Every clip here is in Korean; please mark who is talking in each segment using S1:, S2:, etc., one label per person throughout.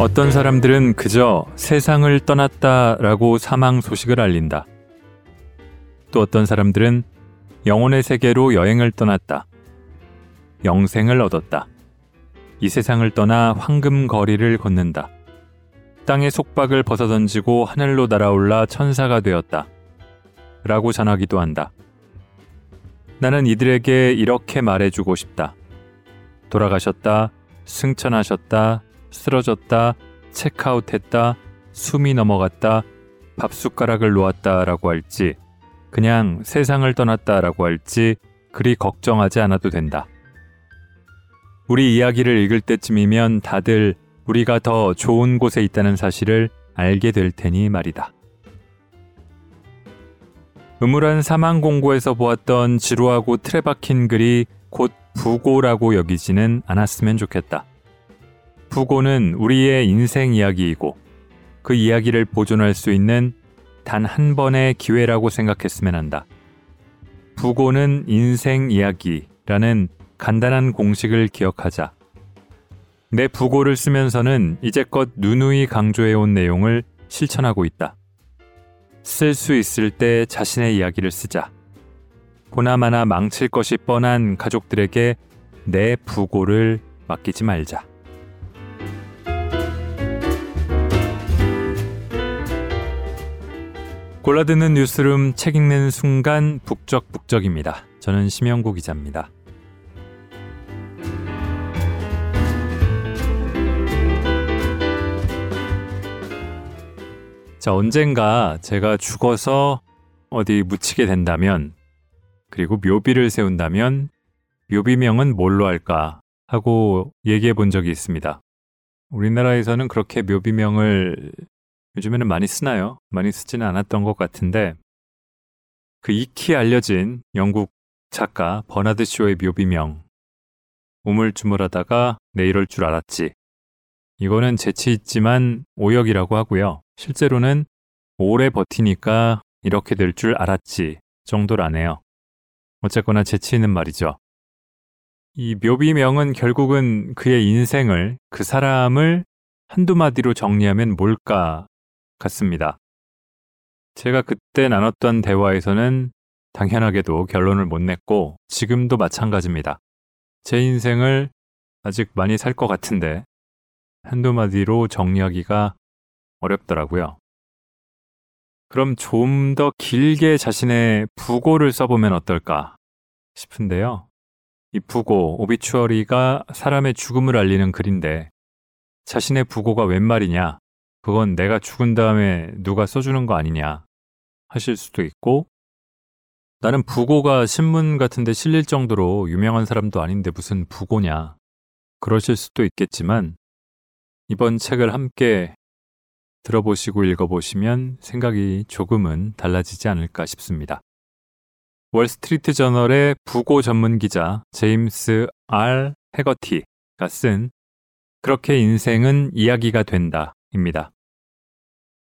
S1: 어떤 사람들은 그저 세상을 떠났다라고 사망 소식을 알린다. 또 어떤 사람들은 영혼의 세계로 여행을 떠났다. 영생을 얻었다. 이 세상을 떠나 황금 거리를 걷는다. 땅의 속박을 벗어던지고 하늘로 날아올라 천사가 되었다. 라고 전하기도 한다. 나는 이들에게 이렇게 말해주고 싶다. 돌아가셨다, 승천하셨다, 쓰러졌다, 체크아웃했다, 숨이 넘어갔다, 밥숟가락을 놓았다라고 할지, 그냥 세상을 떠났다라고 할지 그리 걱정하지 않아도 된다. 우리 이야기를 읽을 때쯤이면 다들 우리가 더 좋은 곳에 있다는 사실을 알게 될 테니 말이다. 음울한 사망 공고에서 보았던 지루하고 틀에 박힌 글이 곧 부고라고 여기지는 않았으면 좋겠다. 부고는 우리의 인생 이야기이고 그 이야기를 보존할 수 있는 단 한 번의 기회라고 생각했으면 한다. 부고는 인생 이야기라는 간단한 공식을 기억하자. 내 부고를 쓰면서는 이제껏 누누이 강조해온 내용을 실천하고 있다. 쓸 수 있을 때 자신의 이야기를 쓰자. 보나마나 망칠 것이 뻔한 가족들에게 내 부고를 맡기지 말자. 골라드는 뉴스룸 책 읽는 순간 북적북적입니다. 저는 심영구 기자입니다. 자, 언젠가 제가 죽어서 어디 묻히게 된다면, 그리고 묘비를 세운다면, 묘비명은 뭘로 할까 하고 얘기해 본 적이 있습니다. 우리나라에서는 그렇게 묘비명을 요즘에는 많이 쓰나요? 많이 쓰지는 않았던 것 같은데, 그 익히 알려진 영국 작가 버나드 쇼의 묘비명, 우물쭈물하다가 내 이럴 줄 알았지. 이거는 재치 있지만 오역이라고 하고요. 실제로는 오래 버티니까 이렇게 될 줄 알았지 정도라네요. 어쨌거나 재치 있는 말이죠. 이 묘비명은 결국은 그의 인생을, 그 사람을 한두 마디로 정리하면 뭘까 같습니다. 제가 그때 나눴던 대화에서는 당연하게도 결론을 못 냈고 지금도 마찬가지입니다. 제 인생을 아직 많이 살 것 같은데 한두 마디로 정리하기가 어렵더라고요. 그럼 좀 더 길게 자신의 부고를 써보면 어떨까 싶은데요. 이 부고, 오비추어리가 사람의 죽음을 알리는 글인데 자신의 부고가 웬 말이냐? 그건 내가 죽은 다음에 누가 써주는 거 아니냐 하실 수도 있고 나는 부고가 신문 같은데 실릴 정도로 유명한 사람도 아닌데 무슨 부고냐 그러실 수도 있겠지만 이번 책을 함께 들어보시고 읽어보시면 생각이 조금은 달라지지 않을까 싶습니다. 월스트리트 저널의 부고 전문 기자 제임스 R. 해거티가 쓴 그렇게 인생은 이야기가 된다 입니다.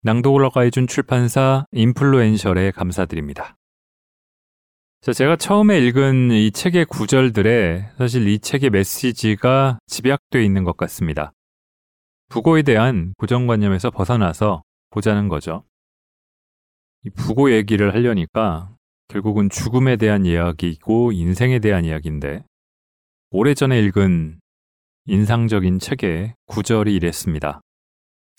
S1: 낭독을 허가해준 출판사 인플루엔셜에 감사드립니다. 자, 제가 처음에 읽은 이 책의 구절들에 사실 이 책의 메시지가 집약되어 있는 것 같습니다. 부고에 대한 고정관념에서 벗어나서 보자는 거죠. 이 부고 얘기를 하려니까 결국은 죽음에 대한 이야기이고 인생에 대한 이야기인데 오래전에 읽은 인상적인 책의 구절이 이랬습니다.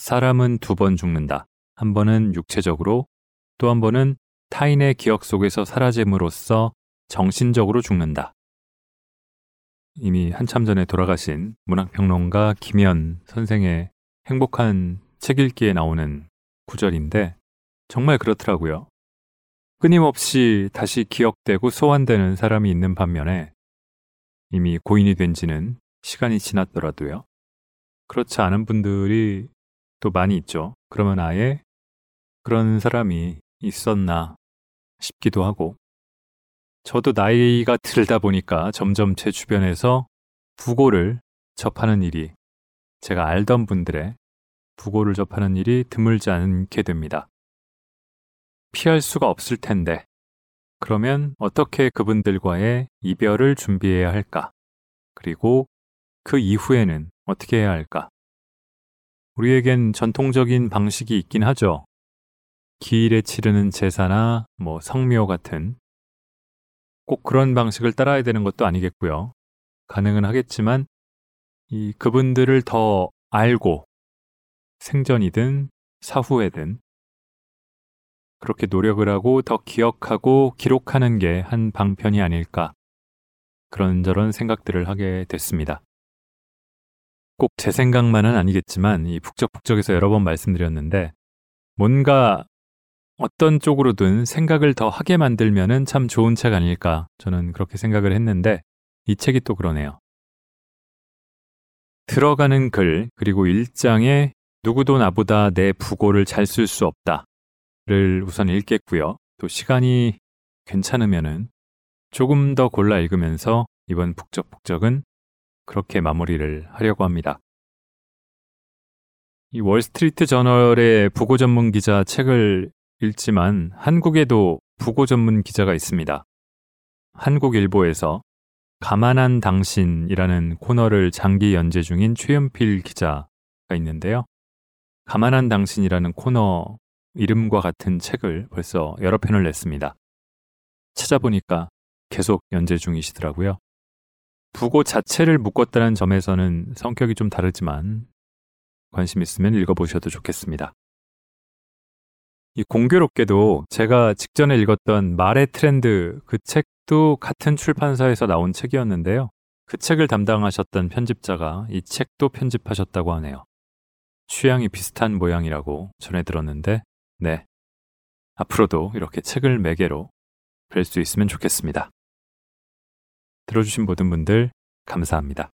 S1: 사람은 두 번 죽는다. 한 번은 육체적으로 또 한 번은 타인의 기억 속에서 사라짐으로써 정신적으로 죽는다. 이미 한참 전에 돌아가신 문학평론가 김현 선생의 행복한 책 읽기에 나오는 구절인데 정말 그렇더라고요. 끊임없이 다시 기억되고 소환되는 사람이 있는 반면에 이미 고인이 된 지는 시간이 지났더라도요. 그렇지 않은 분들이 또 많이 있죠. 그러면 아예 그런 사람이 있었나 싶기도 하고 저도 나이가 들다 보니까 점점 제 주변에서 부고를 접하는 일이 제가 알던 분들의 부고를 접하는 일이 드물지 않게 됩니다. 피할 수가 없을 텐데, 그러면 어떻게 그분들과의 이별을 준비해야 할까? 그리고 그 이후에는 어떻게 해야 할까? 우리에겐 전통적인 방식이 있긴 하죠. 기일에 치르는 제사나 뭐 성묘 같은 꼭 그런 방식을 따라야 되는 것도 아니겠고요. 가능은 하겠지만 이 그분들을 더 알고 생전이든 사후에든 그렇게 노력을 하고 더 기억하고 기록하는 게 한 방편이 아닐까 그런저런 생각들을 하게 됐습니다. 꼭 제 생각만은 아니겠지만 이 북적북적에서 여러 번 말씀드렸는데 뭔가 어떤 쪽으로든 생각을 더 하게 만들면은 참 좋은 책 아닐까 저는 그렇게 생각을 했는데 이 책이 또 그러네요. 들어가는 글 그리고 일장에 누구도 나보다 내 부고를 잘 쓸 수 없다를 우선 읽겠고요. 또 시간이 괜찮으면은 조금 더 골라 읽으면서 이번 북적북적은 그렇게 마무리를 하려고 합니다. 이 월스트리트 저널의 부고 전문 기자 책을 읽지만 한국에도 부고 전문 기자가 있습니다. 한국일보에서 가만한 당신이라는 코너를 장기 연재 중인 최연필 기자가 있는데요. 가만한 당신이라는 코너 이름과 같은 책을 벌써 여러 편을 냈습니다. 찾아보니까 계속 연재 중이시더라고요. 부고 자체를 묶었다는 점에서는 성격이 좀 다르지만 관심 있으면 읽어보셔도 좋겠습니다. 이 공교롭게도 제가 직전에 읽었던 말의 트렌드 그 책도 같은 출판사에서 나온 책이었는데요. 그 책을 담당하셨던 편집자가 이 책도 편집하셨다고 하네요. 취향이 비슷한 모양이라고 전해 들었는데, 네. 앞으로도 이렇게 책을 매개로 뵐 수 있으면 좋겠습니다. 들어주신 모든 분들 감사합니다.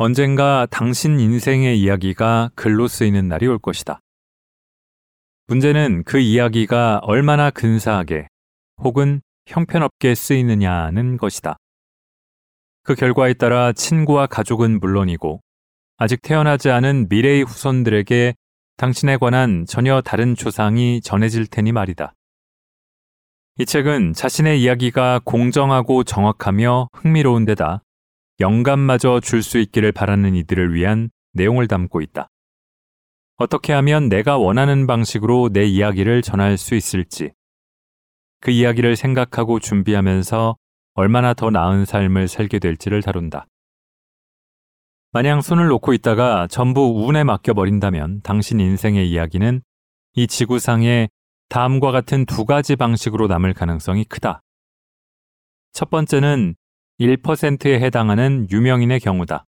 S1: 언젠가 당신 인생의 이야기가 글로 쓰이는 날이 올 것이다. 문제는 그 이야기가 얼마나 근사하게 혹은 형편없게 쓰이느냐는 것이다. 그 결과에 따라 친구와 가족은 물론이고 아직 태어나지 않은 미래의 후손들에게 당신에 관한 전혀 다른 조상이 전해질 테니 말이다. 이 책은 자신의 이야기가 공정하고 정확하며 흥미로운 데다 영감마저 줄 수 있기를 바라는 이들을 위한 내용을 담고 있다. 어떻게 하면 내가 원하는 방식으로 내 이야기를 전할 수 있을지, 그 이야기를 생각하고 준비하면서 얼마나 더 나은 삶을 살게 될지를 다룬다. 만약 손을 놓고 있다가 전부 운에 맡겨버린다면 당신 인생의 이야기는 이 지구상에 다음과 같은 두 가지 방식으로 남을 가능성이 크다. 첫 번째는 1%에 해당하는 유명인의 경우다.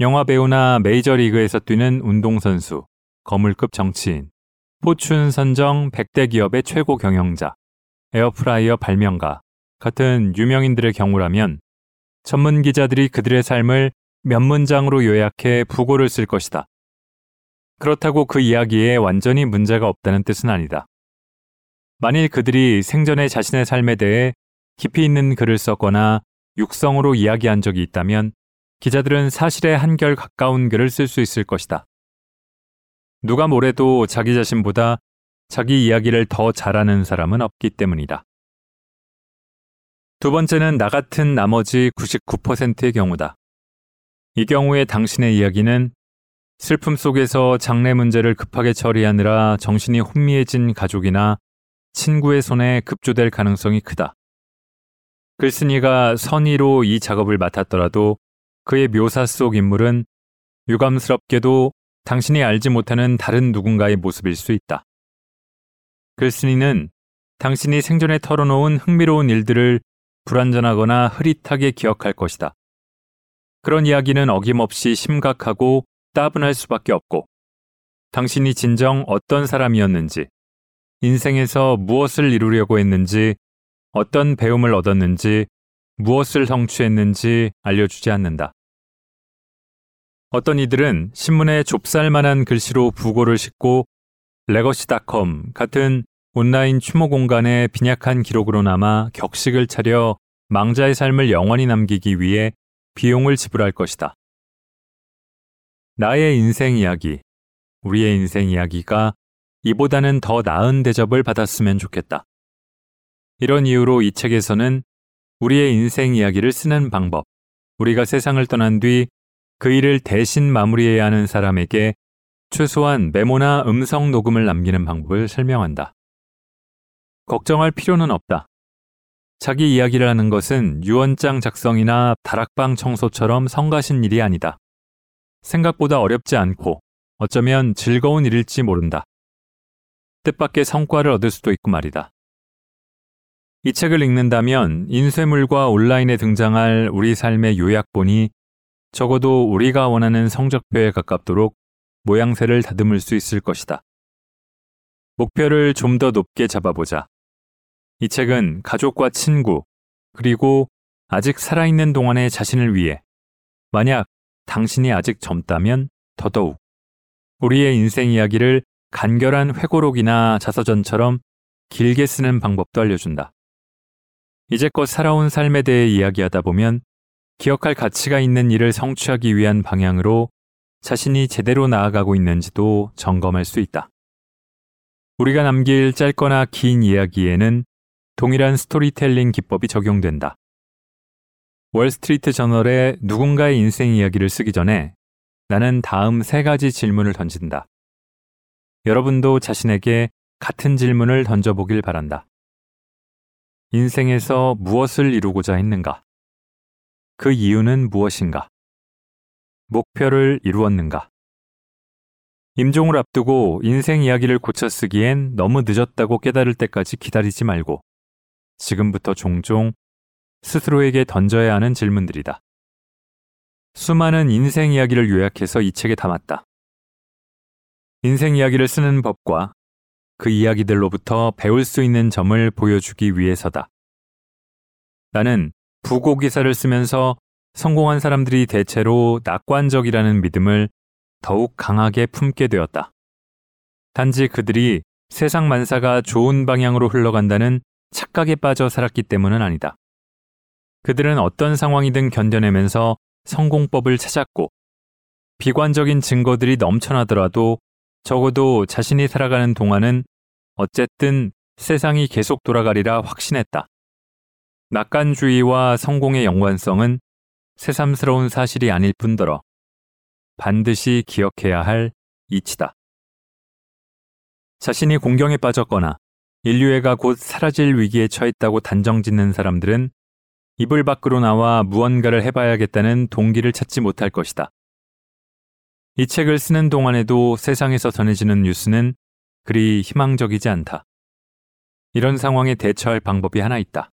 S1: 영화 배우나 메이저리그에서 뛰는 운동선수, 거물급 정치인, 포춘 선정 100대 기업의 최고 경영자, 에어프라이어 발명가 같은 유명인들의 경우라면 전문 기자들이 그들의 삶을 몇 문장으로 요약해 부고를 쓸 것이다. 그렇다고 그 이야기에 완전히 문제가 없다는 뜻은 아니다. 만일 그들이 생전에 자신의 삶에 대해 깊이 있는 글을 썼거나 육성으로 이야기한 적이 있다면 기자들은 사실에 한결 가까운 글을 쓸 수 있을 것이다. 누가 뭐래도 자기 자신보다 자기 이야기를 더 잘하는 사람은 없기 때문이다. 두 번째는 나 같은 나머지 99%의 경우다. 이 경우에 당신의 이야기는 슬픔 속에서 장래 문제를 급하게 처리하느라 정신이 혼미해진 가족이나 친구의 손에 급조될 가능성이 크다. 글쓴이가 선의로 이 작업을 맡았더라도 그의 묘사 속 인물은 유감스럽게도 당신이 알지 못하는 다른 누군가의 모습일 수 있다. 글쓴이는 당신이 생전에 털어놓은 흥미로운 일들을 불완전하거나 흐릿하게 기억할 것이다. 그런 이야기는 어김없이 심각하고 따분할 수밖에 없고, 당신이 진정 어떤 사람이었는지, 인생에서 무엇을 이루려고 했는지 어떤 배움을 얻었는지, 무엇을 성취했는지 알려주지 않는다. 어떤 이들은 신문에 좁쌀만한 글씨로 부고를 싣고 레거시닷컴 같은 온라인 추모 공간에 빈약한 기록으로 남아 격식을 차려 망자의 삶을 영원히 남기기 위해 비용을 지불할 것이다. 나의 인생 이야기, 우리의 인생 이야기가 이보다는 더 나은 대접을 받았으면 좋겠다. 이런 이유로 이 책에서는 우리의 인생 이야기를 쓰는 방법, 우리가 세상을 떠난 뒤 그 일을 대신 마무리해야 하는 사람에게 최소한 메모나 음성 녹음을 남기는 방법을 설명한다. 걱정할 필요는 없다. 자기 이야기를 하는 것은 유언장 작성이나 다락방 청소처럼 성가신 일이 아니다. 생각보다 어렵지 않고 어쩌면 즐거운 일일지 모른다. 뜻밖의 성과를 얻을 수도 있고 말이다. 이 책을 읽는다면 인쇄물과 온라인에 등장할 우리 삶의 요약본이 적어도 우리가 원하는 성적표에 가깝도록 모양새를 다듬을 수 있을 것이다. 목표를 좀 더 높게 잡아보자. 이 책은 가족과 친구, 그리고 아직 살아있는 동안의 자신을 위해 만약 당신이 아직 젊다면 더더욱 우리의 인생 이야기를 간결한 회고록이나 자서전처럼 길게 쓰는 방법도 알려준다. 이제껏 살아온 삶에 대해 이야기하다 보면 기억할 가치가 있는 일을 성취하기 위한 방향으로 자신이 제대로 나아가고 있는지도 점검할 수 있다. 우리가 남길 짧거나 긴 이야기에는 동일한 스토리텔링 기법이 적용된다. 월스트리트 저널에 누군가의 인생 이야기를 쓰기 전에 나는 다음 세 가지 질문을 던진다. 여러분도 자신에게 같은 질문을 던져보길 바란다. 인생에서 무엇을 이루고자 했는가? 그 이유는 무엇인가? 목표를 이루었는가? 임종을 앞두고 인생 이야기를 고쳐 쓰기엔 너무 늦었다고 깨달을 때까지 기다리지 말고 지금부터 종종 스스로에게 던져야 하는 질문들이다. 수많은 인생 이야기를 요약해서 이 책에 담았다. 인생 이야기를 쓰는 법과 그 이야기들로부터 배울 수 있는 점을 보여주기 위해서다. 나는 부고 기사를 쓰면서 성공한 사람들이 대체로 낙관적이라는 믿음을 더욱 강하게 품게 되었다. 단지 그들이 세상 만사가 좋은 방향으로 흘러간다는 착각에 빠져 살았기 때문은 아니다. 그들은 어떤 상황이든 견뎌내면서 성공법을 찾았고 비관적인 증거들이 넘쳐나더라도 적어도 자신이 살아가는 동안은 어쨌든 세상이 계속 돌아가리라 확신했다. 낙관주의와 성공의 연관성은 새삼스러운 사실이 아닐 뿐더러 반드시 기억해야 할 이치다. 자신이 공경에 빠졌거나 인류애가 곧 사라질 위기에 처했다고 단정 짓는 사람들은 이불 밖으로 나와 무언가를 해봐야겠다는 동기를 찾지 못할 것이다. 이 책을 쓰는 동안에도 세상에서 전해지는 뉴스는 그리 희망적이지 않다. 이런 상황에 대처할 방법이 하나 있다.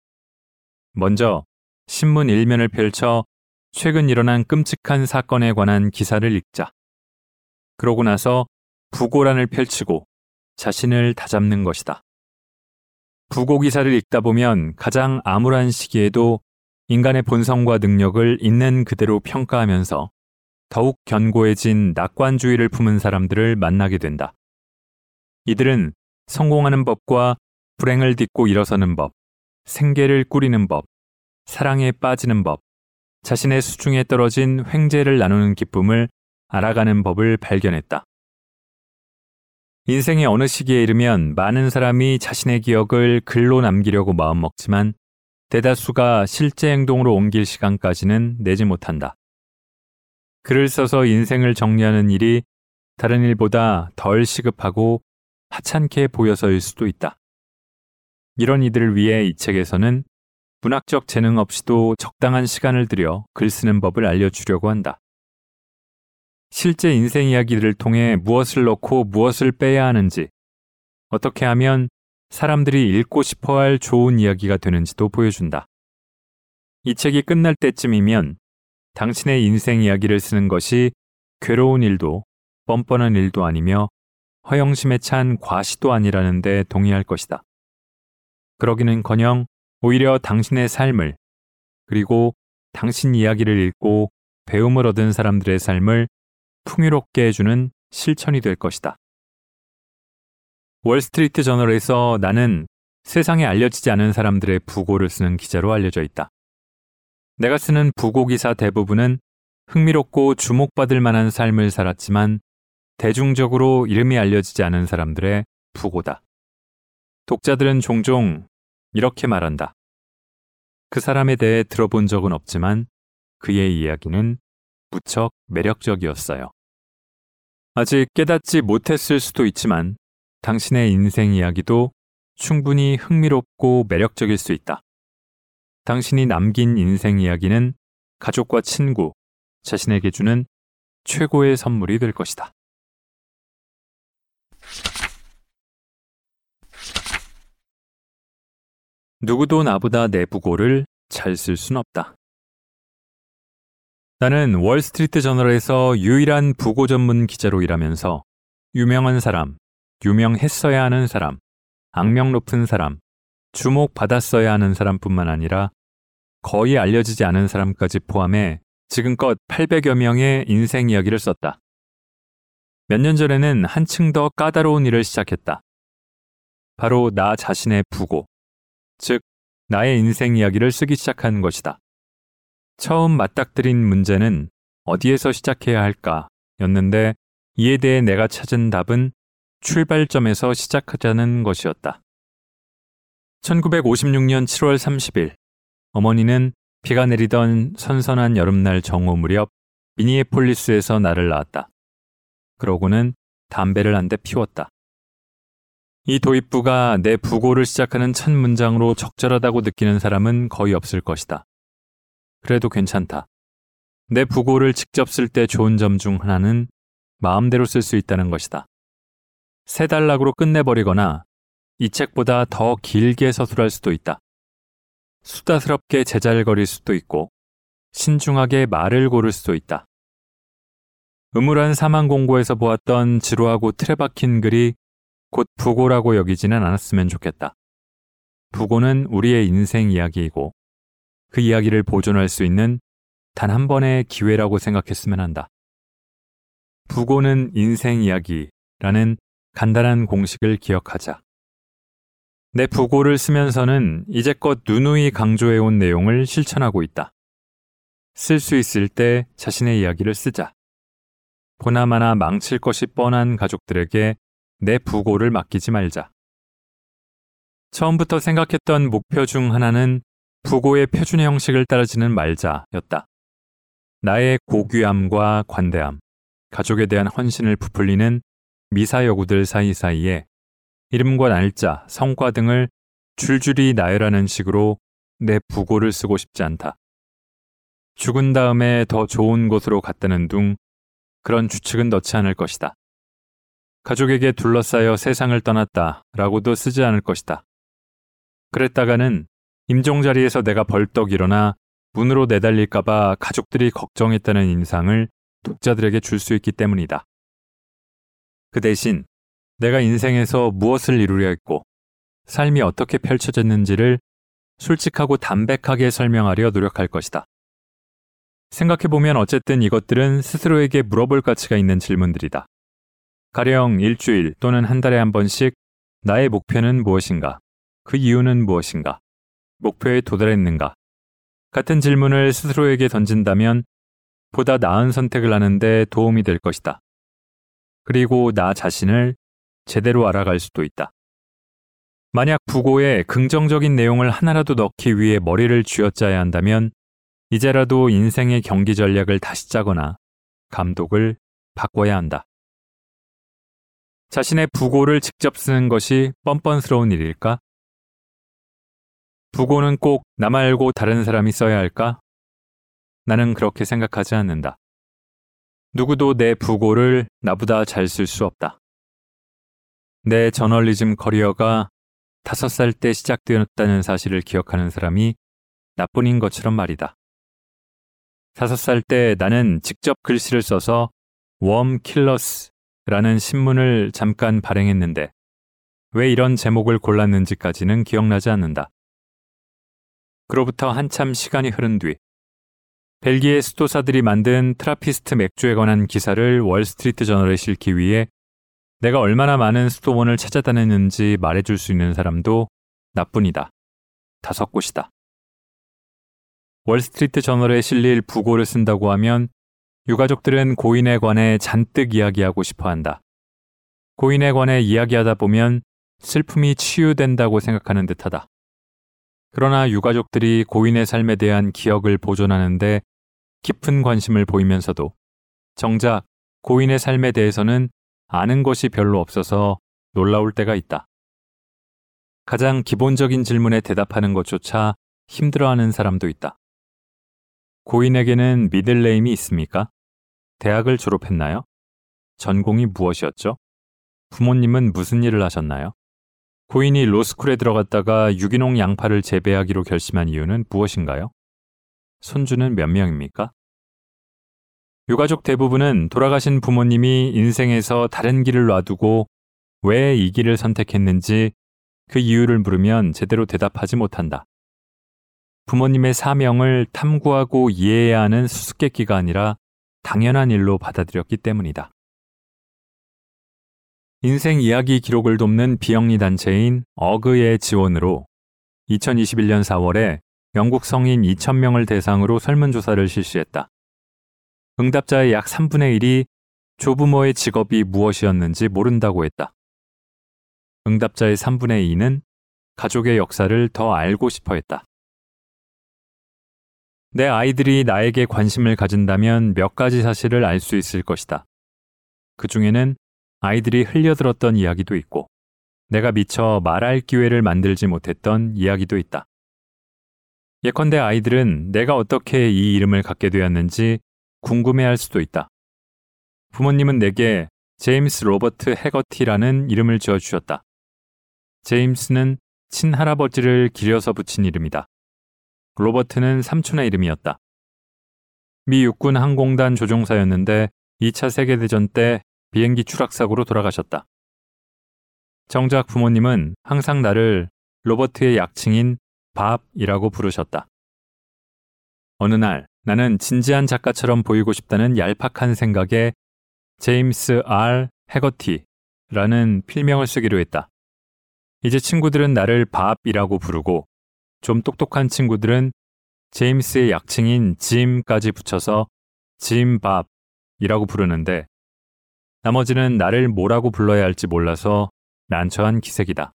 S1: 먼저 신문 일면을 펼쳐 최근 일어난 끔찍한 사건에 관한 기사를 읽자. 그러고 나서 부고란을 펼치고 자신을 다잡는 것이다. 부고 기사를 읽다 보면 가장 암울한 시기에도 인간의 본성과 능력을 있는 그대로 평가하면서 더욱 견고해진 낙관주의를 품은 사람들을 만나게 된다. 이들은 성공하는 법과 불행을 딛고 일어서는 법, 생계를 꾸리는 법, 사랑에 빠지는 법, 자신의 수중에 떨어진 횡재를 나누는 기쁨을 알아가는 법을 발견했다. 인생의 어느 시기에 이르면 많은 사람이 자신의 기억을 글로 남기려고 마음먹지만 대다수가 실제 행동으로 옮길 시간까지는 내지 못한다. 글을 써서 인생을 정리하는 일이 다른 일보다 덜 시급하고 하찮게 보여서일 수도 있다. 이런 이들을 위해 이 책에서는 문학적 재능 없이도 적당한 시간을 들여 글 쓰는 법을 알려주려고 한다. 실제 인생 이야기들을 통해 무엇을 넣고 무엇을 빼야 하는지, 어떻게 하면 사람들이 읽고 싶어 할 좋은 이야기가 되는지도 보여준다. 이 책이 끝날 때쯤이면 당신의 인생 이야기를 쓰는 것이 괴로운 일도 뻔뻔한 일도 아니며 허영심에 찬 과시도 아니라는데 동의할 것이다. 그러기는 커녕 오히려 당신의 삶을 그리고 당신 이야기를 읽고 배움을 얻은 사람들의 삶을 풍요롭게 해주는 실천이 될 것이다. 월스트리트 저널에서 나는 세상에 알려지지 않은 사람들의 부고를 쓰는 기자로 알려져 있다. 내가 쓰는 부고 기사 대부분은 흥미롭고 주목받을 만한 삶을 살았지만 대중적으로 이름이 알려지지 않은 사람들의 부고다. 독자들은 종종 이렇게 말한다. 그 사람에 대해 들어본 적은 없지만 그의 이야기는 무척 매력적이었어요. 아직 깨닫지 못했을 수도 있지만 당신의 인생 이야기도 충분히 흥미롭고 매력적일 수 있다. 당신이 남긴 인생 이야기는 가족과 친구, 자신에게 주는 최고의 선물이 될 것이다. 누구도 나보다 내 부고를 잘 쓸 순 없다. 나는 월스트리트 저널에서 유일한 부고 전문 기자로 일하면서 유명한 사람, 유명했어야 하는 사람, 악명 높은 사람, 주목받았어야 하는 사람뿐만 아니라 거의 알려지지 않은 사람까지 포함해 지금껏 800여 명의 인생 이야기를 썼다. 몇 년 전에는 한층 더 까다로운 일을 시작했다. 바로 나 자신의 부고, 즉, 나의 인생 이야기를 쓰기 시작한 것이다. 처음 맞닥뜨린 문제는 어디에서 시작해야 할까 였는데 이에 대해 내가 찾은 답은 출발점에서 시작하자는 것이었다. 1956년 7월 30일 어머니는 비가 내리던 선선한 여름날 정오 무렵 미니에폴리스에서 나를 낳았다. 그러고는 담배를 한 대 피웠다. 이 도입부가 내 부고를 시작하는 첫 문장으로 적절하다고 느끼는 사람은 거의 없을 것이다. 그래도 괜찮다. 내 부고를 직접 쓸 때 좋은 점 중 하나는 마음대로 쓸 수 있다는 것이다. 세 단락으로 끝내버리거나 이 책보다 더 길게 서술할 수도 있다. 수다스럽게 제잘거릴 수도 있고 신중하게 말을 고를 수도 있다. 음울한 사망 공고에서 보았던 지루하고 틀에 박힌 글이 곧 부고라고 여기지는 않았으면 좋겠다. 부고는 우리의 인생 이야기이고 그 이야기를 보존할 수 있는 단 한 번의 기회라고 생각했으면 한다. 부고는 인생 이야기라는 간단한 공식을 기억하자. 내 부고를 쓰면서는 이제껏 누누이 강조해온 내용을 실천하고 있다. 쓸 수 있을 때 자신의 이야기를 쓰자. 보나마나 망칠 것이 뻔한 가족들에게 내 부고를 맡기지 말자. 처음부터 생각했던 목표 중 하나는 부고의 표준 형식을 따르지는 말자였다. 나의 고귀함과 관대함, 가족에 대한 헌신을 부풀리는 미사 여구들 사이사이에 이름과 날짜, 성과 등을 줄줄이 나열하는 식으로 내 부고를 쓰고 싶지 않다. 죽은 다음에 더 좋은 곳으로 갔다는 둥 그런 추측은 넣지 않을 것이다. 가족에게 둘러싸여 세상을 떠났다 라고도 쓰지 않을 것이다. 그랬다가는 임종 자리에서 내가 벌떡 일어나 문으로 내달릴까봐 가족들이 걱정했다는 인상을 독자들에게 줄 수 있기 때문이다. 그 대신 내가 인생에서 무엇을 이루려 했고 삶이 어떻게 펼쳐졌는지를 솔직하고 담백하게 설명하려 노력할 것이다. 생각해보면 어쨌든 이것들은 스스로에게 물어볼 가치가 있는 질문들이다. 가령 일주일 또는 한 달에 한 번씩 나의 목표는 무엇인가? 그 이유는 무엇인가? 목표에 도달했는가? 같은 질문을 스스로에게 던진다면 보다 나은 선택을 하는데 도움이 될 것이다. 그리고 나 자신을 제대로 알아갈 수도 있다. 만약 부고에 긍정적인 내용을 하나라도 넣기 위해 머리를 쥐어짜야 한다면 이제라도 인생의 경기 전략을 다시 짜거나 감독을 바꿔야 한다. 자신의 부고를 직접 쓰는 것이 뻔뻔스러운 일일까? 부고는 꼭 나 말고 다른 사람이 써야 할까? 나는 그렇게 생각하지 않는다. 누구도 내 부고를 나보다 잘 쓸 수 없다. 내 저널리즘 커리어가 다섯 살 때 시작되었다는 사실을 기억하는 사람이 나뿐인 것처럼 말이다. 다섯 살 때 나는 직접 글씨를 써서 Worm Killers 라는 신문을 잠깐 발행했는데 왜 이런 제목을 골랐는지까지는 기억나지 않는다. 그로부터 한참 시간이 흐른 뒤 벨기에 수도사들이 만든 트라피스트 맥주에 관한 기사를 Wall Street Journal에 싣기 위해 내가 얼마나 많은 수도원을 찾아다녔는지 말해줄 수 있는 사람도 나뿐이다. 다섯 곳이다. 월스트리트 저널에 실릴 부고를 쓴다고 하면 유가족들은 고인에 관해 잔뜩 이야기하고 싶어 한다. 고인에 관해 이야기하다 보면 슬픔이 치유된다고 생각하는 듯하다. 그러나 유가족들이 고인의 삶에 대한 기억을 보존하는데 깊은 관심을 보이면서도 정작 고인의 삶에 대해서는 아는 것이 별로 없어서 놀라울 때가 있다. 가장 기본적인 질문에 대답하는 것조차 힘들어하는 사람도 있다. 고인에게는 미들네임이 있습니까? 대학을 졸업했나요? 전공이 무엇이었죠? 부모님은 무슨 일을 하셨나요? 고인이 로스쿨에 들어갔다가 유기농 양파를 재배하기로 결심한 이유는 무엇인가요? 손주는 몇 명입니까? 유가족 대부분은 돌아가신 부모님이 인생에서 다른 길을 놔두고 왜 이 길을 선택했는지 그 이유를 물으면 제대로 대답하지 못한다. 부모님의 사명을 탐구하고 이해해야 하는 수수께끼가 아니라 당연한 일로 받아들였기 때문이다. 인생 이야기 기록을 돕는 비영리 단체인 어그의 지원으로 2021년 4월에 영국 성인 2,000명을 대상으로 설문조사를 실시했다. 응답자의 약 3분의 1이 조부모의 직업이 무엇이었는지 모른다고 했다. 응답자의 3분의 2는 가족의 역사를 더 알고 싶어 했다. 내 아이들이 나에게 관심을 가진다면 몇 가지 사실을 알 수 있을 것이다. 그 중에는 아이들이 흘려들었던 이야기도 있고, 내가 미처 말할 기회를 만들지 못했던 이야기도 있다. 예컨대 아이들은 내가 어떻게 이 이름을 갖게 되었는지 궁금해할 수도 있다. 부모님은 내게 제임스 로버트 해거티라는 이름을 지어 주셨다. 제임스는 친할아버지를 기려서 붙인 이름이다. 로버트는 삼촌의 이름이었다. 미 육군 항공단 조종사였는데 2차 세계대전 때 비행기 추락사고로 돌아가셨다. 정작 부모님은 항상 나를 로버트의 약칭인 밥이라고 부르셨다. 어느 날 나는 진지한 작가처럼 보이고 싶다는 얄팍한 생각에 제임스 R. 해거티라는 필명을 쓰기로 했다. 이제 친구들은 나를 밥이라고 부르고 좀 똑똑한 친구들은 제임스의 약칭인 짐까지 붙여서 짐밥이라고 부르는데 나머지는 나를 뭐라고 불러야 할지 몰라서 난처한 기색이다.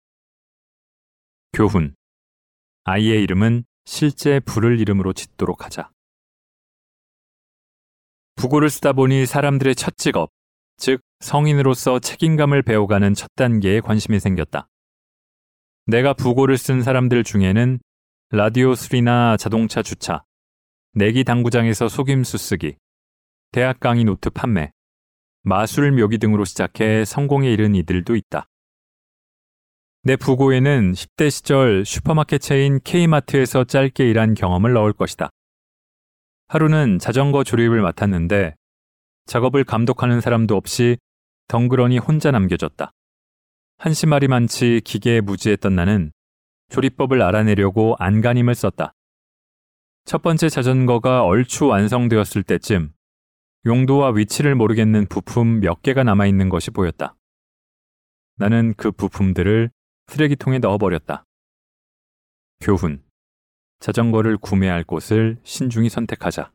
S1: 교훈. 아이의 이름은 실제 부를 이름으로 짓도록 하자. 부고를 쓰다 보니 사람들의 첫 직업, 즉 성인으로서 책임감을 배워가는 첫 단계에 관심이 생겼다. 내가 부고를 쓴 사람들 중에는 라디오 수리나 자동차 주차, 내기 당구장에서 속임수 쓰기, 대학 강의 노트 판매, 마술 묘기 등으로 시작해 성공에 이른 이들도 있다. 내 부고에는 10대 시절 슈퍼마켓 체인 K마트에서 짧게 일한 경험을 넣을 것이다. 하루는 자전거 조립을 맡았는데 작업을 감독하는 사람도 없이 덩그러니 혼자 남겨졌다. 한심하리 많지 기계에 무지했던 나는 조리법을 알아내려고 안간힘을 썼다. 첫 번째 자전거가 얼추 완성되었을 때쯤 용도와 위치를 모르겠는 부품 몇 개가 남아있는 것이 보였다. 나는 그 부품들을 쓰레기통에 넣어버렸다. 교훈. 자전거를 구매할 곳을 신중히 선택하자.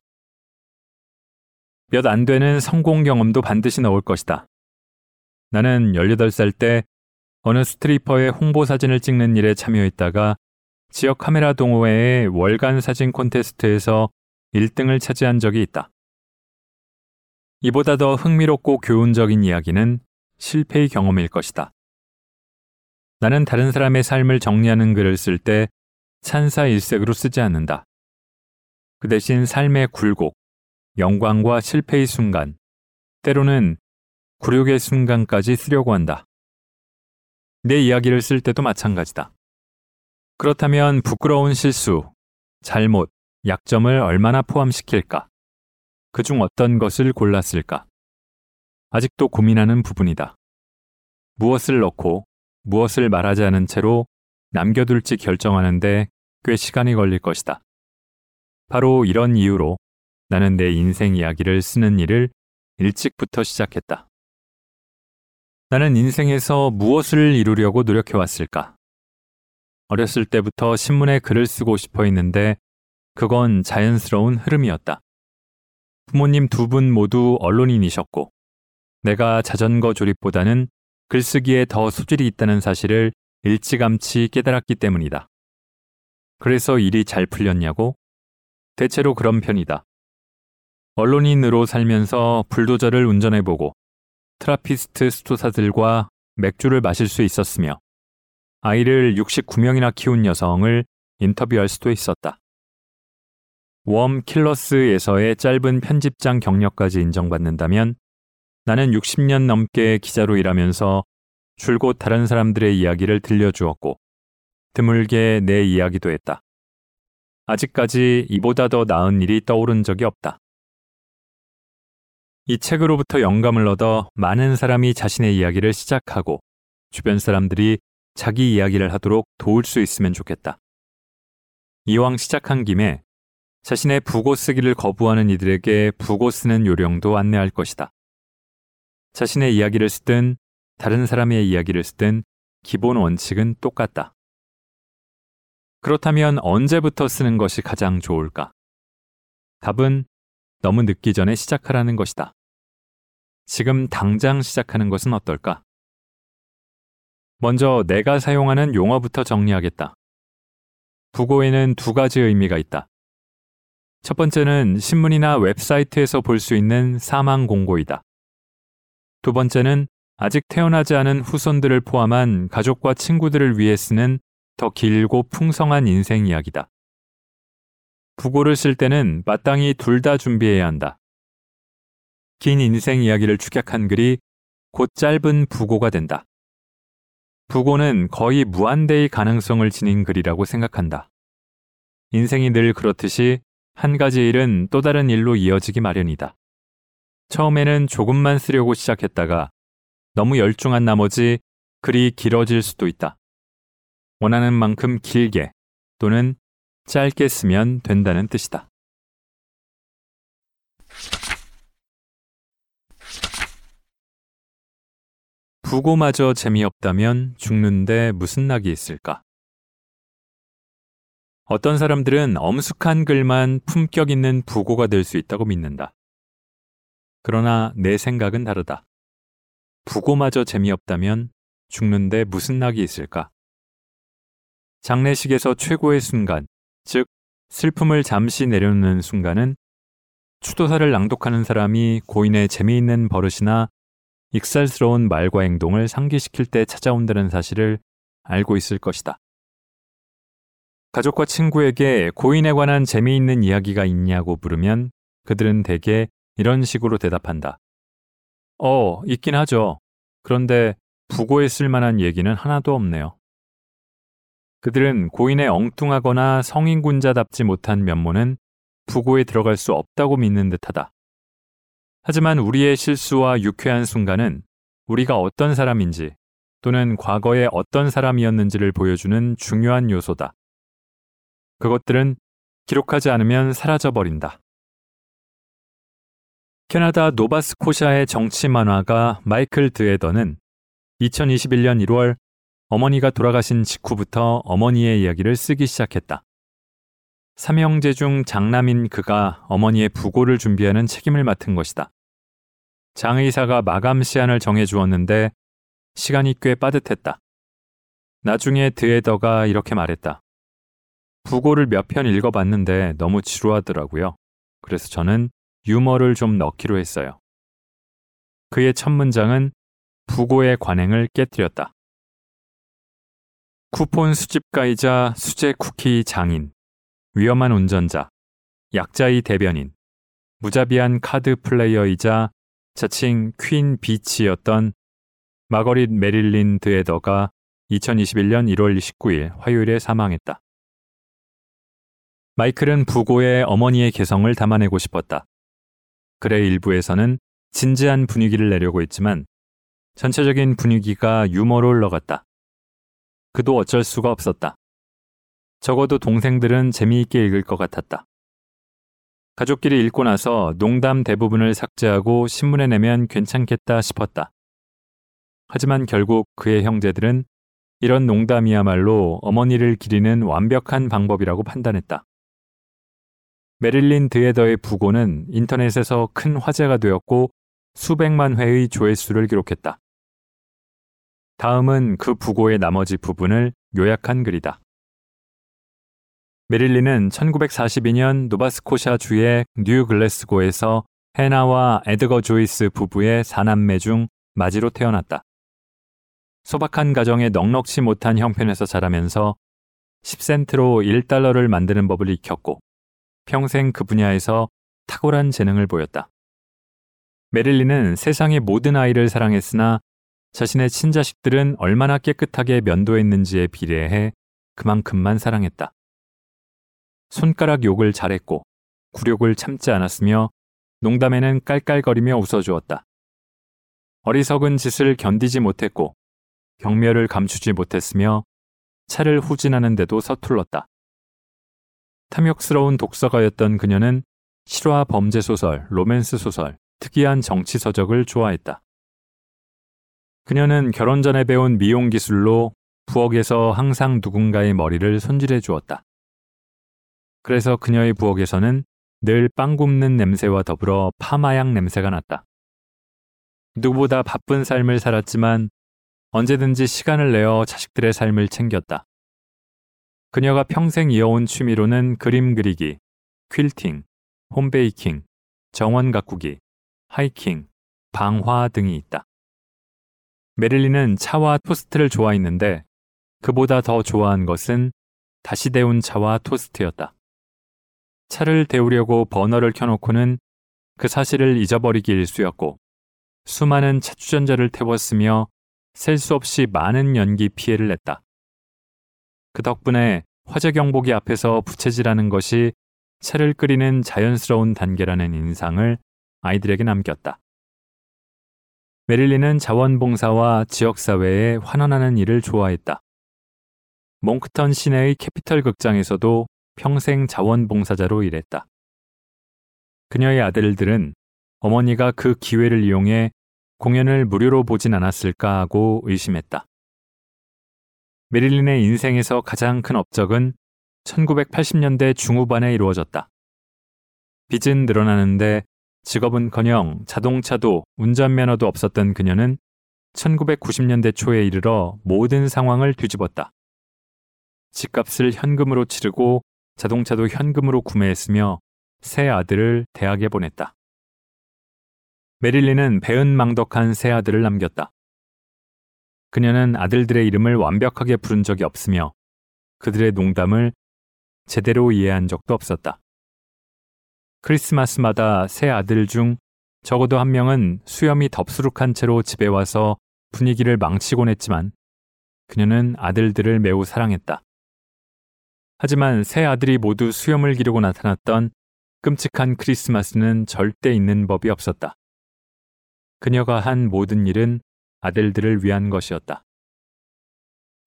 S1: 몇 안 되는 성공 경험도 반드시 넣을 것이다. 나는 18살 때 어느 스트리퍼의 홍보 사진을 찍는 일에 참여했다가 지역 카메라 동호회의 월간 사진 콘테스트에서 1등을 차지한 적이 있다. 이보다 더 흥미롭고 교훈적인 이야기는 실패의 경험일 것이다. 나는 다른 사람의 삶을 정리하는 글을 쓸 때 찬사 일색으로 쓰지 않는다. 그 대신 삶의 굴곡, 영광과 실패의 순간, 때로는 굴욕의 순간까지 쓰려고 한다. 내 이야기를 쓸 때도 마찬가지다. 그렇다면 부끄러운 실수, 잘못, 약점을 얼마나 포함시킬까? 그중 어떤 것을 골랐을까? 아직도 고민하는 부분이다. 무엇을 넣고 무엇을 말하지 않은 채로 남겨둘지 결정하는데 꽤 시간이 걸릴 것이다. 바로 이런 이유로 나는 내 인생 이야기를 쓰는 일을 일찍부터 시작했다. 나는 인생에서 무엇을 이루려고 노력해왔을까? 어렸을 때부터 신문에 글을 쓰고 싶어 했는데 그건 자연스러운 흐름이었다. 부모님 두 분 모두 언론인이셨고 내가 자전거 조립보다는 글쓰기에 더 소질이 있다는 사실을 일찌감치 깨달았기 때문이다. 그래서 일이 잘 풀렸냐고? 대체로 그런 편이다. 언론인으로 살면서 불도저를 운전해보고 트라피스트 수도사들과 맥주를 마실 수 있었으며 아이를 69명이나 키운 여성을 인터뷰할 수도 있었다. 웜 킬러스에서의 짧은 편집장 경력까지 인정받는다면 나는 60년 넘게 기자로 일하면서 줄곧 다른 사람들의 이야기를 들려주었고 드물게 내 이야기도 했다. 아직까지 이보다 더 나은 일이 떠오른 적이 없다. 이 책으로부터 영감을 얻어 많은 사람이 자신의 이야기를 시작하고 주변 사람들이 자기 이야기를 하도록 도울 수 있으면 좋겠다. 이왕 시작한 김에 자신의 부고 쓰기를 거부하는 이들에게 부고 쓰는 요령도 안내할 것이다. 자신의 이야기를 쓰든 다른 사람의 이야기를 쓰든 기본 원칙은 똑같다. 그렇다면 언제부터 쓰는 것이 가장 좋을까? 답은 너무 늦기 전에 시작하라는 것이다. 지금 당장 시작하는 것은 어떨까? 먼저 내가 사용하는 용어부터 정리하겠다. 부고에는 두 가지 의미가 있다. 첫 번째는 신문이나 웹사이트에서 볼 수 있는 사망 공고이다. 두 번째는 아직 태어나지 않은 후손들을 포함한 가족과 친구들을 위해 쓰는 더 길고 풍성한 인생 이야기다. 부고를 쓸 때는 마땅히 둘 다 준비해야 한다. 긴 인생 이야기를 축약한 글이 곧 짧은 부고가 된다. 부고는 거의 무한대의 가능성을 지닌 글이라고 생각한다. 인생이 늘 그렇듯이 한 가지 일은 또 다른 일로 이어지기 마련이다. 처음에는 조금만 쓰려고 시작했다가 너무 열중한 나머지 글이 길어질 수도 있다. 원하는 만큼 길게 또는 짧게 쓰면 된다는 뜻이다. 부고마저 재미없다면 죽는데 무슨 낙이 있을까? 어떤 사람들은 엄숙한 글만 품격 있는 부고가 될 수 있다고 믿는다. 그러나 내 생각은 다르다. 부고마저 재미없다면 죽는데 무슨 낙이 있을까? 장례식에서 최고의 순간, 즉 슬픔을 잠시 내려놓는 순간은 추도사를 낭독하는 사람이 고인의 재미있는 버릇이나 익살스러운 말과 행동을 상기시킬 때 찾아온다는 사실을 알고 있을 것이다. 가족과 친구에게 고인에 관한 재미있는 이야기가 있냐고 물으면 그들은 대개 이런 식으로 대답한다. 어, 있긴 하죠. 그런데 부고에 쓸 만한 얘기는 하나도 없네요. 그들은 고인의 엉뚱하거나 성인군자답지 못한 면모는 부고에 들어갈 수 없다고 믿는 듯하다. 하지만 우리의 실수와 유쾌한 순간은 우리가 어떤 사람인지 또는 과거에 어떤 사람이었는지를 보여주는 중요한 요소다. 그것들은 기록하지 않으면 사라져버린다. 캐나다 노바스코샤의 정치 만화가 마이클 드에더는 2021년 1월 어머니가 돌아가신 직후부터 어머니의 이야기를 쓰기 시작했다. 삼형제 중 장남인 그가 어머니의 부고를 준비하는 책임을 맡은 것이다. 장 의사가 마감 시한을 정해 주었는데 시간이 꽤 빠듯했다. 나중에 드에더가 이렇게 말했다. 부고를 몇 편 읽어봤는데 너무 지루하더라고요. 그래서 저는 유머를 좀 넣기로 했어요. 그의 첫 문장은 부고의 관행을 깨뜨렸다. 쿠폰 수집가이자 수제 쿠키 장인, 위험한 운전자, 약자의 대변인, 무자비한 카드 플레이어이자 자칭 퀸 비치였던 마거릿 메릴린 드에더가 2021년 1월 19일 화요일에 사망했다. 마이클은 부고의 어머니의 개성을 담아내고 싶었다. 글의 일부에서는 진지한 분위기를 내려고 했지만 전체적인 분위기가 유머로 흘러갔다. 그도 어쩔 수가 없었다. 적어도 동생들은 재미있게 읽을 것 같았다. 가족끼리 읽고 나서 농담 대부분을 삭제하고 신문에 내면 괜찮겠다 싶었다. 하지만 결국 그의 형제들은 이런 농담이야말로 어머니를 기리는 완벽한 방법이라고 판단했다. 메릴린 드에더의 부고는 인터넷에서 큰 화제가 되었고 수백만 회의 조회수를 기록했다. 다음은 그 부고의 나머지 부분을 요약한 글이다. 메릴린은 1942년 노바스코샤 주의 뉴 글래스고에서 해나와 에드거 조이스 부부의 사남매 중 마지로 태어났다. 소박한 가정에 넉넉지 못한 형편에서 자라면서 10센트로 1달러를 만드는 법을 익혔고 평생 그 분야에서 탁월한 재능을 보였다. 메릴린은 세상의 모든 아이를 사랑했으나 자신의 친자식들은 얼마나 깨끗하게 면도했는지에 비례해 그만큼만 사랑했다. 손가락 욕을 잘했고 굴욕을 참지 않았으며 농담에는 깔깔거리며 웃어주었다. 어리석은 짓을 견디지 못했고 경멸을 감추지 못했으며 차를 후진하는데도 서툴렀다. 탐욕스러운 독서가였던 그녀는 실화 범죄 소설, 로맨스 소설, 특이한 정치 서적을 좋아했다. 그녀는 결혼 전에 배운 미용 기술로 부엌에서 항상 누군가의 머리를 손질해 주었다. 그래서 그녀의 부엌에서는 늘 빵 굽는 냄새와 더불어 파마향 냄새가 났다. 누구보다 바쁜 삶을 살았지만 언제든지 시간을 내어 자식들의 삶을 챙겼다. 그녀가 평생 이어온 취미로는 그림 그리기, 퀼팅, 홈베이킹, 정원 가꾸기, 하이킹, 방화 등이 있다. 메릴린은 차와 토스트를 좋아했는데 그보다 더 좋아한 것은 다시 데운 차와 토스트였다. 차를 데우려고 버너를 켜놓고는 그 사실을 잊어버리기 일쑤였고 수많은 차주전자를 태웠으며 셀 수 없이 많은 연기 피해를 냈다. 그 덕분에 화재 경보기 앞에서 부채질하는 것이 차를 끓이는 자연스러운 단계라는 인상을 아이들에게 남겼다. 메릴린은 자원봉사와 지역사회에 환원하는 일을 좋아했다. 몽크턴 시내의 캐피털 극장에서도 평생 자원봉사자로 일했다. 그녀의 아들들은 어머니가 그 기회를 이용해 공연을 무료로 보진 않았을까 하고 의심했다. 메릴린의 인생에서 가장 큰 업적은 1980년대 중후반에 이루어졌다. 빚은 늘어나는데 직업은커녕 자동차도 운전면허도 없었던 그녀는 1990년대 초에 이르러 모든 상황을 뒤집었다. 집값을 현금으로 치르고 자동차도 현금으로 구매했으며 새 아들을 대학에 보냈다. 메릴린은 배은망덕한 새 아들을 남겼다. 그녀는 아들들의 이름을 완벽하게 부른 적이 없으며 그들의 농담을 제대로 이해한 적도 없었다. 크리스마스마다 새 아들 중 적어도 한 명은 수염이 덥수룩한 채로 집에 와서 분위기를 망치곤 했지만 그녀는 아들들을 매우 사랑했다. 하지만 새 아들이 모두 수염을 기르고 나타났던 끔찍한 크리스마스는 절대 있는 법이 없었다. 그녀가 한 모든 일은 아들들을 위한 것이었다.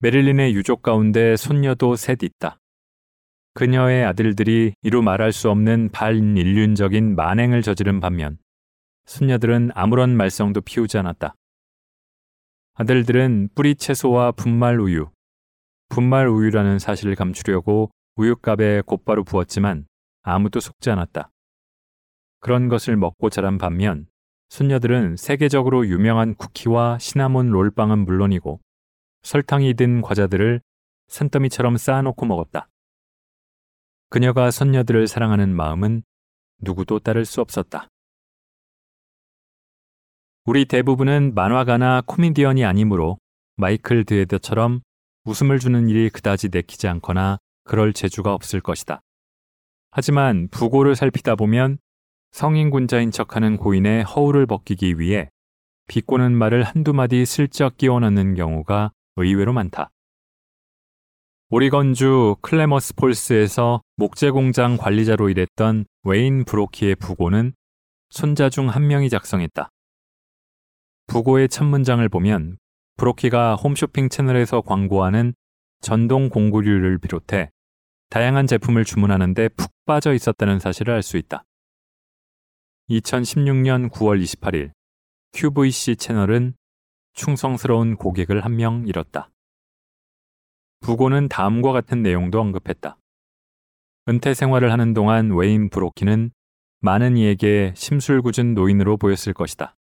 S1: 메릴린의 유족 가운데 손녀도 셋 있다. 그녀의 아들들이 이루 말할 수 없는 반인륜적인 만행을 저지른 반면 손녀들은 아무런 말썽도 피우지 않았다. 아들들은 뿌리 채소와 분말 우유, 분말 우유라는 사실을 감추려고 우유값에 곧바로 부었지만 아무도 속지 않았다. 그런 것을 먹고 자란 반면 손녀들은 세계적으로 유명한 쿠키와 시나몬 롤빵은 물론이고 설탕이 든 과자들을 산더미처럼 쌓아놓고 먹었다. 그녀가 손녀들을 사랑하는 마음은 누구도 따를 수 없었다. 우리 대부분은 만화가나 코미디언이 아니므로 마이클 드에더처럼 웃음을 주는 일이 그다지 내키지 않거나 그럴 재주가 없을 것이다. 하지만 부고를 살피다 보면 성인 군자인 척하는 고인의 허울을 벗기기 위해 비꼬는 말을 한두 마디 슬쩍 끼워 넣는 경우가 의외로 많다. 오리건주 클레머스 폴스에서 목재 공장 관리자로 일했던 웨인 브로키의 부고는 손자 중 한 명이 작성했다. 부고의 첫 문장을 보면 브로키가 홈쇼핑 채널에서 광고하는 전동 공구류를 비롯해 다양한 제품을 주문하는데 푹 빠져 있었다는 사실을 알 수 있다. 2016년 9월 28일 QVC 채널은 충성스러운 고객을 한 명 잃었다. 부고는 다음과 같은 내용도 언급했다. 은퇴 생활을 하는 동안 웨인 브로키는 많은 이에게 심술궂은 노인으로 보였을 것이다.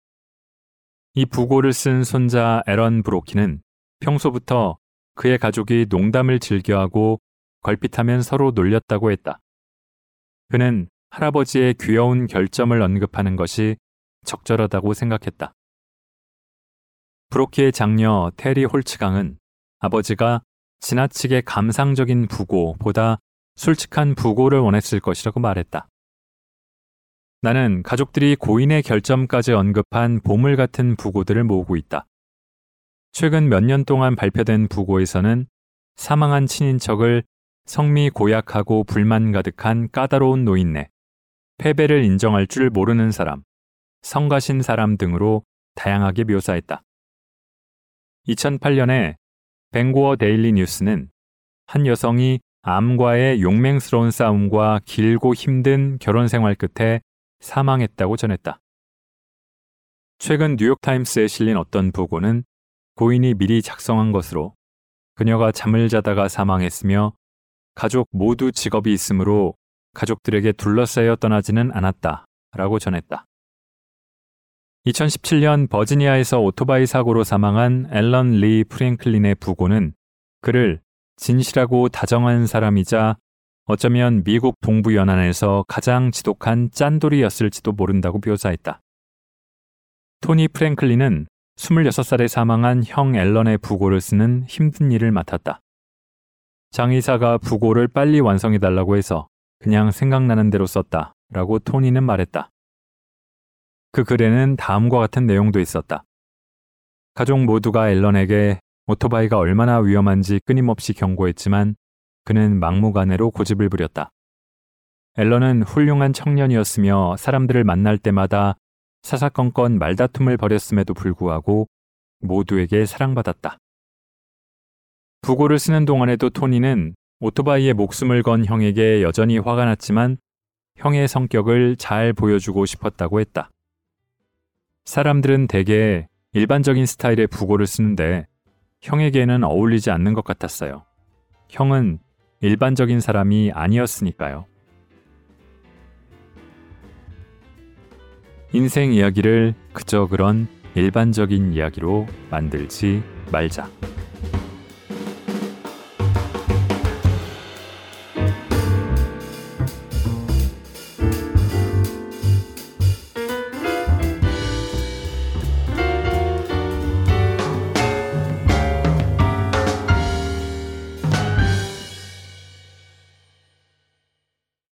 S1: 이 부고를 쓴 손자 에런 브로키는 평소부터 그의 가족이 농담을 즐겨하고 걸핏하면 서로 놀렸다고 했다. 그는 할아버지의 귀여운 결점을 언급하는 것이 적절하다고 생각했다. 브로키의 장녀 테리 홀츠강은 아버지가 지나치게 감상적인 부고보다 솔직한 부고를 원했을 것이라고 말했다. 나는 가족들이 고인의 결점까지 언급한 보물 같은 부고들을 모으고 있다. 최근 몇 년 동안 발표된 부고에서는 사망한 친인척을 성미 고약하고 불만 가득한 까다로운 노인네, 패배를 인정할 줄 모르는 사람, 성가신 사람 등으로 다양하게 묘사했다. 2008년에 벵고어 데일리 뉴스는 한 여성이 암과의 용맹스러운 싸움과 길고 힘든 결혼 생활 끝에 사망했다고 전했다. 최근 뉴욕타임스에 실린 어떤 보고는 고인이 미리 작성한 것으로 그녀가 잠을 자다가 사망했으며 가족 모두 직업이 있으므로 가족들에게 둘러싸여 떠나지는 않았다. 라고 전했다. 2017년 버지니아에서 오토바이 사고로 사망한 앨런 리 프랭클린의 부고는 그를 진실하고 다정한 사람이자 어쩌면 미국 동부 연안에서 가장 지독한 짠돌이였을지도 모른다고 묘사했다. 토니 프랭클린은 26살에 사망한 형 앨런의 부고를 쓰는 힘든 일을 맡았다. 장의사가 부고를 빨리 완성해달라고 해서 그냥 생각나는 대로 썼다. 라고 토니는 말했다. 그 글에는 다음과 같은 내용도 있었다. 가족 모두가 앨런에게 오토바이가 얼마나 위험한지 끊임없이 경고했지만 그는 막무가내로 고집을 부렸다. 앨런은 훌륭한 청년이었으며 사람들을 만날 때마다 사사건건 말다툼을 벌였음에도 불구하고 모두에게 사랑받았다. 부고를 쓰는 동안에도 토니는 오토바이에 목숨을 건 형에게 여전히 화가 났지만 형의 성격을 잘 보여주고 싶었다고 했다. 사람들은 대개 일반적인 스타일의 부고를 쓰는데 형에게는 어울리지 않는 것 같았어요. 형은 일반적인 사람이 아니었으니까요. 인생 이야기를 그저 그런 일반적인 이야기로 만들지 말자.